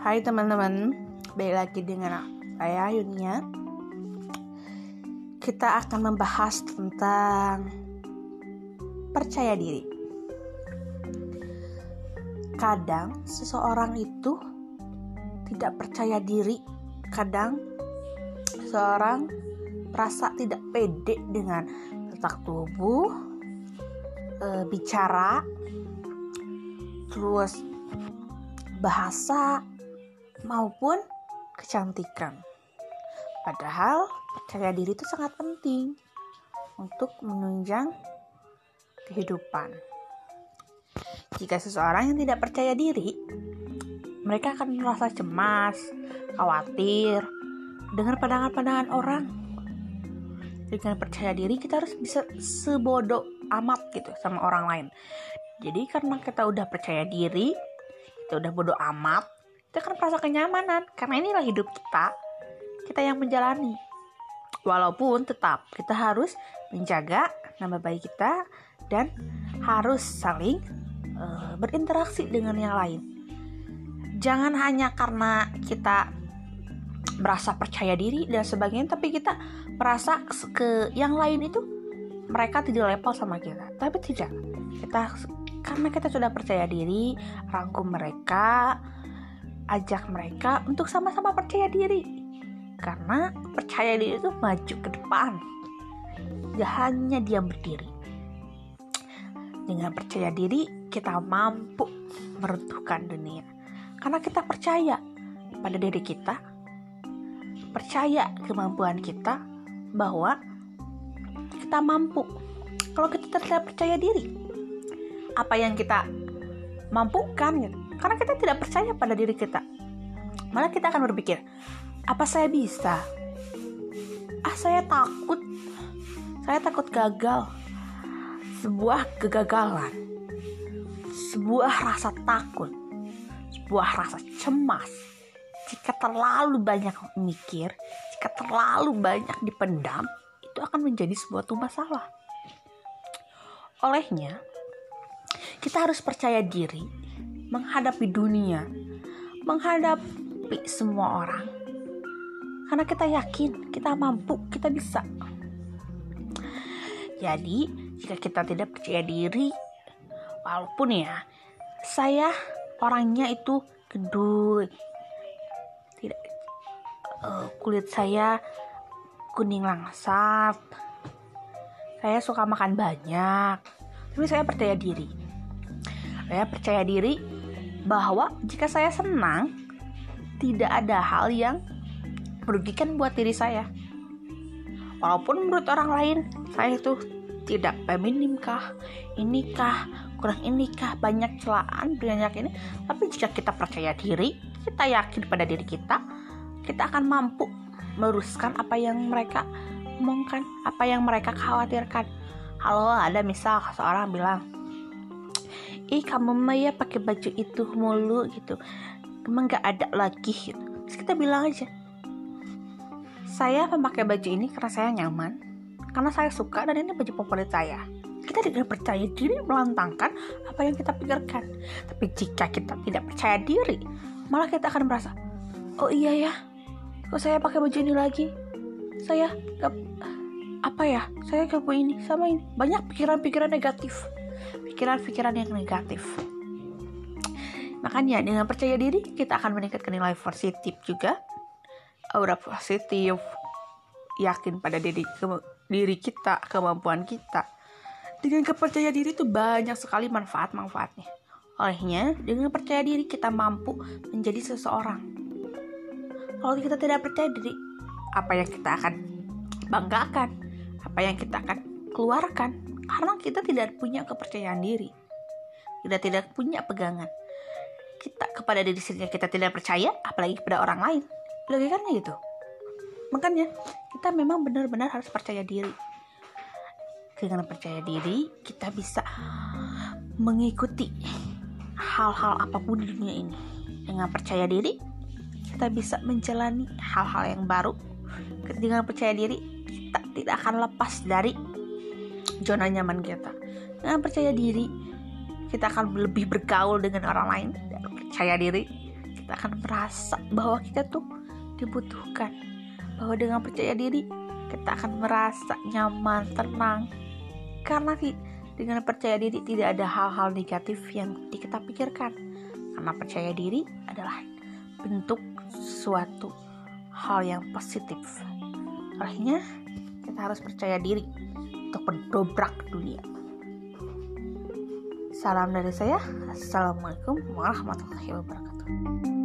Hai teman-teman, balik lagi dengan saya Yunia. Kita akan membahas tentang percaya diri. Kadang seseorang itu tidak percaya diri, kadang seseorang merasa tidak pede dengan letak tubuh, e, bicara, terus bahasa maupun kecantikan. Padahal percaya diri itu sangat penting untuk menunjang kehidupan. Jika seseorang yang tidak percaya diri, mereka akan merasa cemas, khawatir, dengan pandangan-pandangan orang. Dengan percaya diri kita harus bisa sebodoh amat gitu sama orang lain. Jadi karena kita udah percaya diri, kita udah bodoh amat, kita akan merasa kenyamanan karena inilah hidup kita. Kita yang menjalani. Walaupun tetap kita harus menjaga nama baik kita dan harus saling uh, berinteraksi dengan yang lain. Jangan hanya karena kita merasa percaya diri dan sebagainya tapi kita merasa ke yang lain itu mereka tidak level sama kita. Tapi tidak. Kita karena kita sudah percaya diri rangkum mereka ajak mereka untuk sama-sama percaya diri. Karena percaya diri itu maju ke depan. Gak hanya diam berdiri. Dengan percaya diri kita mampu meruntuhkan dunia. Karena kita percaya pada diri kita percaya kemampuan kita bahwa kita mampu. Kalau kita tidak percaya diri apa yang kita mampukan gitu karena kita tidak percaya pada diri kita. Malah kita akan berpikir, apa saya bisa? Ah, saya takut. Saya takut gagal. Sebuah kegagalan. Sebuah rasa takut. Sebuah rasa cemas. Jika terlalu banyak mikir, jika terlalu banyak dipendam, itu akan menjadi sebuah masalah. Olehnya, kita harus percaya diri menghadapi dunia, menghadapi semua orang. Karena kita yakin, kita mampu, kita bisa. Jadi, jika kita tidak percaya diri, walaupun ya, saya orangnya itu gendut, tidak uh, kulit saya kuning langsat, saya suka makan banyak, tapi saya percaya diri. Saya percaya diri bahwa jika saya senang, tidak ada hal yang merugikan buat diri saya. Walaupun menurut orang lain, saya itu tidak feminim kah, ini kah, kurang ini kah, banyak celaan, banyak ini. Tapi jika kita percaya diri, kita yakin pada diri kita, kita akan mampu meluruskan apa yang mereka omongkan, apa yang mereka khawatirkan. Halo, ada misal seorang bilang, ih kamu mah ya pakai baju itu mulu gitu. Emang nggak ada lagi gitu. Terus kita bilang aja saya memakai baju ini karena saya nyaman karena saya suka dan ini baju favorit saya. Kita tidak percaya diri melantangkan apa yang kita pikirkan. Tapi jika kita tidak percaya diri malah kita akan merasa oh iya ya kok saya pakai baju ini lagi? Saya gak, apa ya saya gak ini sama ini. Banyak pikiran-pikiran negatif pikiran-pikiran yang negatif. Makanya dengan percaya diri kita akan meningkatkan nilai positif juga, aura positif, yakin pada diri ke, diri kita, kemampuan kita. Dengan kepercayaan diri itu banyak sekali manfaat-manfaatnya. Olehnya, dengan percaya diri kita mampu menjadi seseorang. Kalau kita tidak percaya diri, apa yang kita akan banggakan, apa yang kita akan keluarkan, karena kita tidak punya kepercayaan diri. Kita tidak punya pegangan. Kita kepada diri sendiri kita tidak percaya apalagi kepada orang lain. Logikanya gitu. Makanya kita memang benar-benar harus percaya diri. Dengan percaya diri kita bisa mengikuti hal-hal apa pun di dunia ini. Dengan percaya diri kita bisa menjalani hal-hal yang baru. Dengan percaya diri kita tidak akan lepas dari zona nyaman kita. Dengan percaya diri. Kita akan lebih bergaul dengan orang lain. Dan percaya diri kita akan merasa bahwa kita tuh dibutuhkan. Bahwa dengan percaya diri kita akan merasa nyaman tenang. Karena dengan percaya diri tidak ada hal-hal negatif yang kita pikirkan. Karena percaya diri adalah bentuk suatu hal yang positif. Olehnya kita harus percaya diri untuk mendobrak dunia Salam dari saya. Assalamualaikum warahmatullahi wabarakatuh.